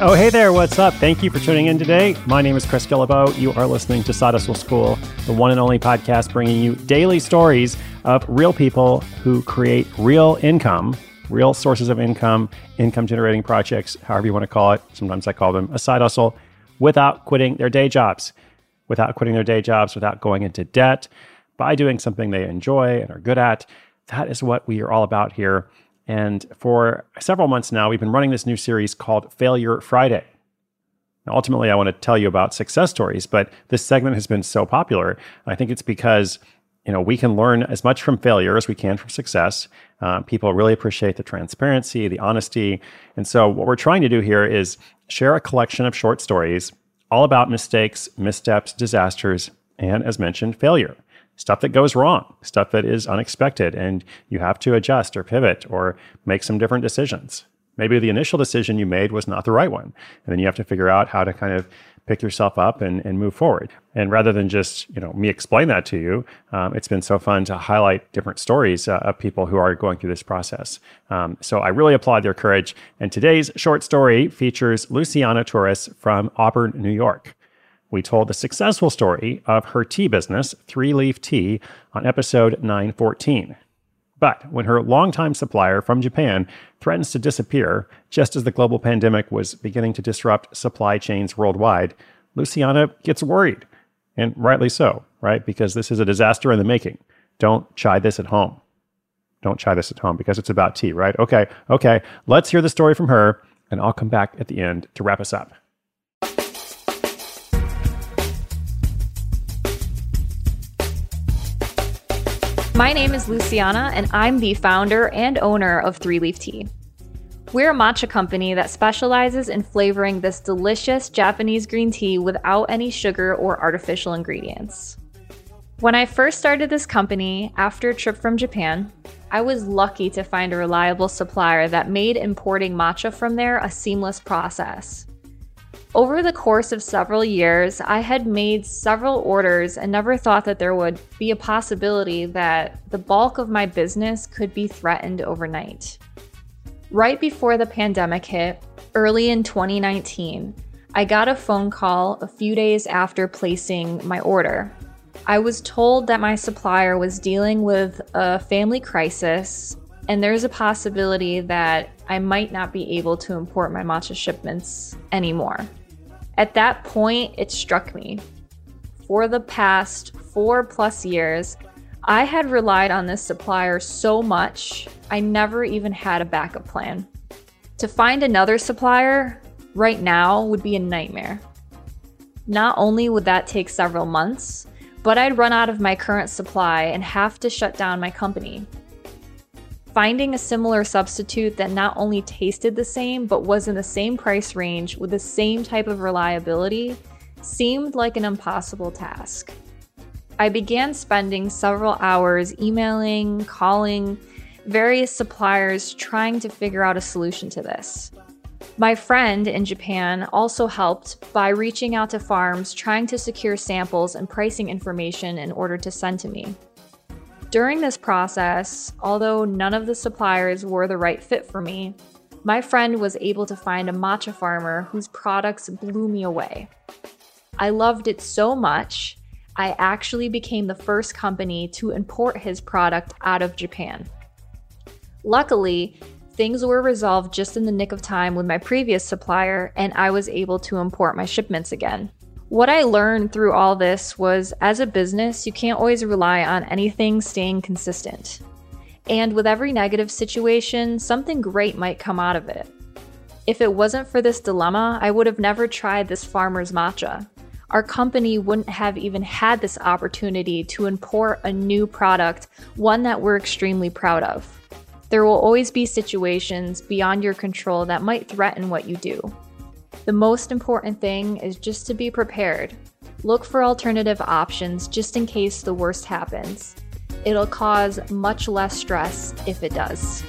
Oh, hey there, what's up? Thank you for tuning in today. My name is Chris Guillebeau. You are listening to Side Hustle School, the one and only podcast bringing you daily stories of real people who create real income, real sources of income, income generating projects, however you want to call it. Sometimes I call them a side hustle, without quitting their day jobs, without quitting their day jobs, without going into debt, by doing something they enjoy and are good at. That is what we are all about here. And for several months now, we've been running this new series called Failure Friday. Now, ultimately, I want to tell you about success stories, but this segment has been so popular. I think it's because you know we can learn as much from failure as we can from success. Uh, people really appreciate the transparency, the honesty, and so what we're trying to do here is share a collection of short stories all about mistakes, missteps, disasters, and as mentioned, failure stuff that goes wrong, stuff that is unexpected, and you have to adjust or pivot or make some different decisions. Maybe the initial decision you made was not the right one. And then you have to figure out how to kind of pick yourself up and, and move forward. And rather than just, you know, me explain that to you, um, it's been so fun to highlight different stories uh, of people who are going through this process. Um, so I really applaud their courage. And today's short story features Luciana Torres from Auburn, New York. We told the successful story of her tea business, Three Leaf Tea, on episode 914. But when her longtime supplier from Japan threatens to disappear just as the global pandemic was beginning to disrupt supply chains worldwide, Luciana gets worried. And rightly so, right? Because this is a disaster in the making. Don't try this at home. Don't try this at home because it's about tea, right? Okay, okay. Let's hear the story from her, and I'll come back at the end to wrap us up. My name is Luciana, and I'm the founder and owner of Three Leaf Tea. We're a matcha company that specializes in flavoring this delicious Japanese green tea without any sugar or artificial ingredients. When I first started this company after a trip from Japan, I was lucky to find a reliable supplier that made importing matcha from there a seamless process. Over the course of several years, I had made several orders and never thought that there would be a possibility that the bulk of my business could be threatened overnight. Right before the pandemic hit, early in 2019, I got a phone call a few days after placing my order. I was told that my supplier was dealing with a family crisis, and there's a possibility that I might not be able to import my matcha shipments anymore. At that point, it struck me. For the past four plus years, I had relied on this supplier so much, I never even had a backup plan. To find another supplier right now would be a nightmare. Not only would that take several months, but I'd run out of my current supply and have to shut down my company. Finding a similar substitute that not only tasted the same, but was in the same price range with the same type of reliability seemed like an impossible task. I began spending several hours emailing, calling various suppliers trying to figure out a solution to this. My friend in Japan also helped by reaching out to farms trying to secure samples and pricing information in order to send to me. During this process, although none of the suppliers were the right fit for me, my friend was able to find a matcha farmer whose products blew me away. I loved it so much, I actually became the first company to import his product out of Japan. Luckily, things were resolved just in the nick of time with my previous supplier, and I was able to import my shipments again. What I learned through all this was as a business, you can't always rely on anything staying consistent. And with every negative situation, something great might come out of it. If it wasn't for this dilemma, I would have never tried this farmer's matcha. Our company wouldn't have even had this opportunity to import a new product, one that we're extremely proud of. There will always be situations beyond your control that might threaten what you do. The most important thing is just to be prepared. Look for alternative options just in case the worst happens. It'll cause much less stress if it does.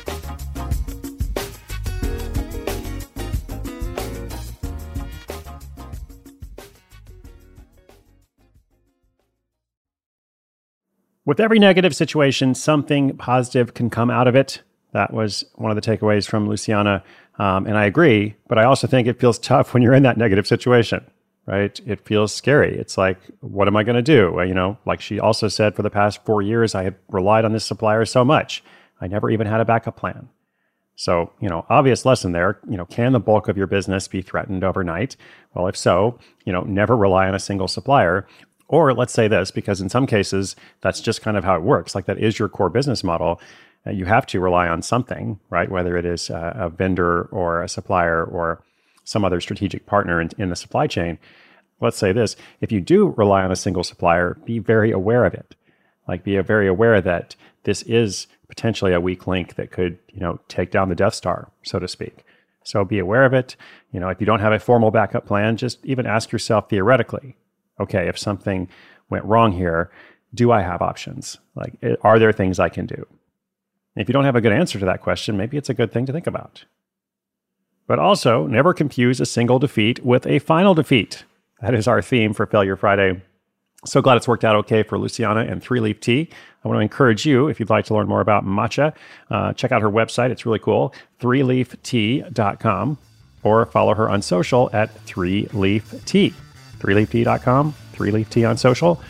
With every negative situation, something positive can come out of it. That was one of the takeaways from Luciana um, and I agree, but I also think it feels tough when you're in that negative situation, right? It feels scary. It's like, what am I going to do? You know, like she also said, for the past four years, I had relied on this supplier so much. I never even had a backup plan. So, you know, obvious lesson there, you know, can the bulk of your business be threatened overnight? Well, if so, you know, never rely on a single supplier. Or let's say this, because in some cases, that's just kind of how it works. Like that is your core business model uh, you have to rely on something, right? Whether it is a, a vendor or a supplier or some other strategic partner in, in the supply chain. Let's say this if you do rely on a single supplier, be very aware of it. Like, be very aware that this is potentially a weak link that could, you know, take down the Death Star, so to speak. So be aware of it. You know, if you don't have a formal backup plan, just even ask yourself theoretically, okay, if something went wrong here, do I have options? Like, are there things I can do? If you don't have a good answer to that question, maybe it's a good thing to think about. But also, never confuse a single defeat with a final defeat. That is our theme for Failure Friday. So glad it's worked out okay for Luciana and Three Leaf Tea. I want to encourage you, if you'd like to learn more about matcha, uh, check out her website. It's really cool, threeleaftea.com, or follow her on social at Three Leaf Tea. Threeleaftea.com, Three Leaf Tea on social.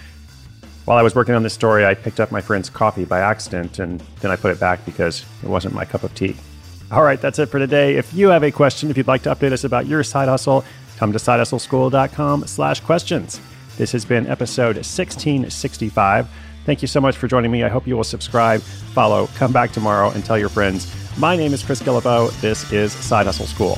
While I was working on this story, I picked up my friend's coffee by accident and then I put it back because it wasn't my cup of tea. All right, that's it for today. If you have a question, if you'd like to update us about your side hustle, come to sidehustleschool.com slash questions. This has been episode 1665. Thank you so much for joining me. I hope you will subscribe, follow, come back tomorrow, and tell your friends. My name is Chris Guillebeau. This is Side Hustle School.